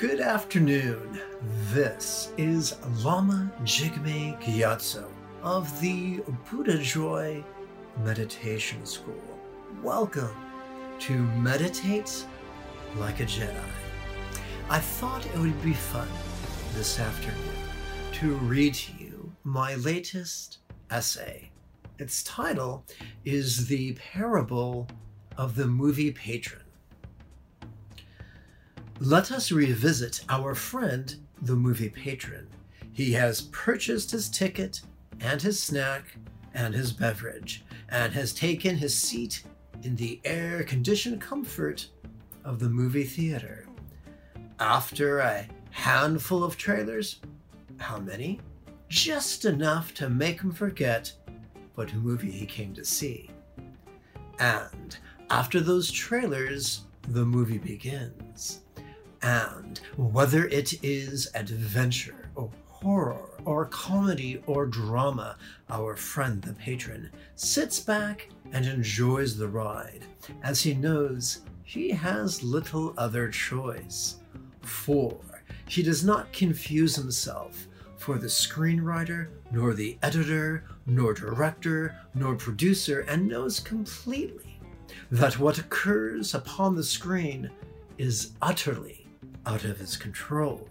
Good afternoon. This is Lama Jigme Gyatso of the Buddha Joy Meditation School. Welcome to Meditate Like a Jedi. I thought it would be fun this afternoon to read to you my latest essay. Its title is The Parable of the Movie Patron. Let us revisit our friend, the movie patron. He has purchased his ticket and his snack and his beverage and has taken his seat in the air conditioned comfort of the movie theater. After a handful of trailers, how many? Just enough to make him forget what movie he came to see. And after those trailers, the movie begins. And whether it is adventure or horror or comedy or drama, our friend the patron sits back and enjoys the ride as he knows he has little other choice. For he does not confuse himself for the screenwriter, nor the editor, nor director, nor producer, and knows completely that what occurs upon the screen is utterly out of his control.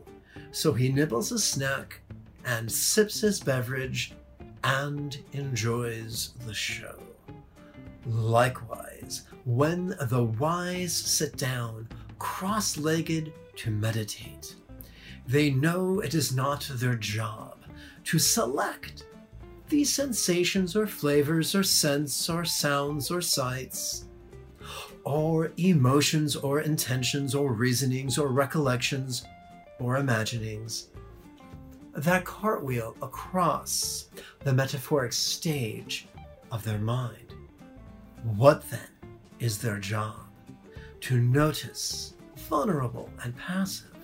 So he nibbles a snack and sips his beverage and enjoys the show. Likewise, when the wise sit down cross legged to meditate, they know it is not their job to select these sensations or flavors or scents or sounds or sights or emotions or intentions or reasonings or recollections or imaginings that cartwheel across the metaphoric stage of their mind. What then is their job? To notice, vulnerable and passive,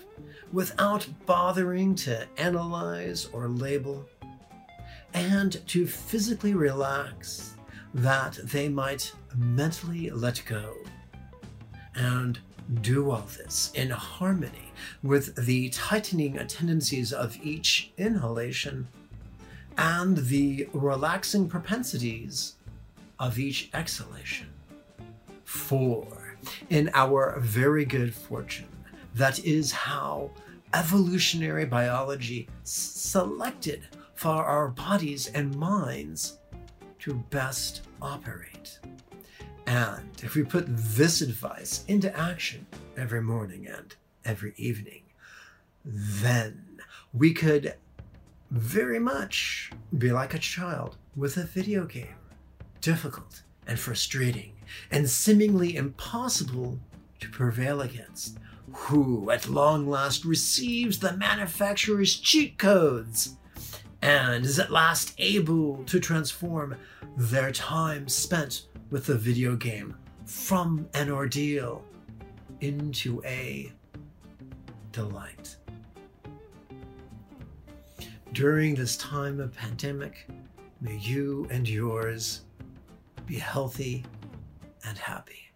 without bothering to analyze or label, and to physically relax that they might mentally let go and do all this in harmony with the tightening tendencies of each inhalation and the relaxing propensities of each exhalation. For in our very good fortune, that is how evolutionary biology selected for our bodies and minds to best operate. And if we put this advice into action every morning and every evening, then we could very much be like a child with a video game, difficult and frustrating and seemingly impossible to prevail against, who at long last receives the manufacturer's cheat codes and is at last able to transform their time spent with the video game from an ordeal into a delight. During this time of pandemic, may you and yours be healthy and happy.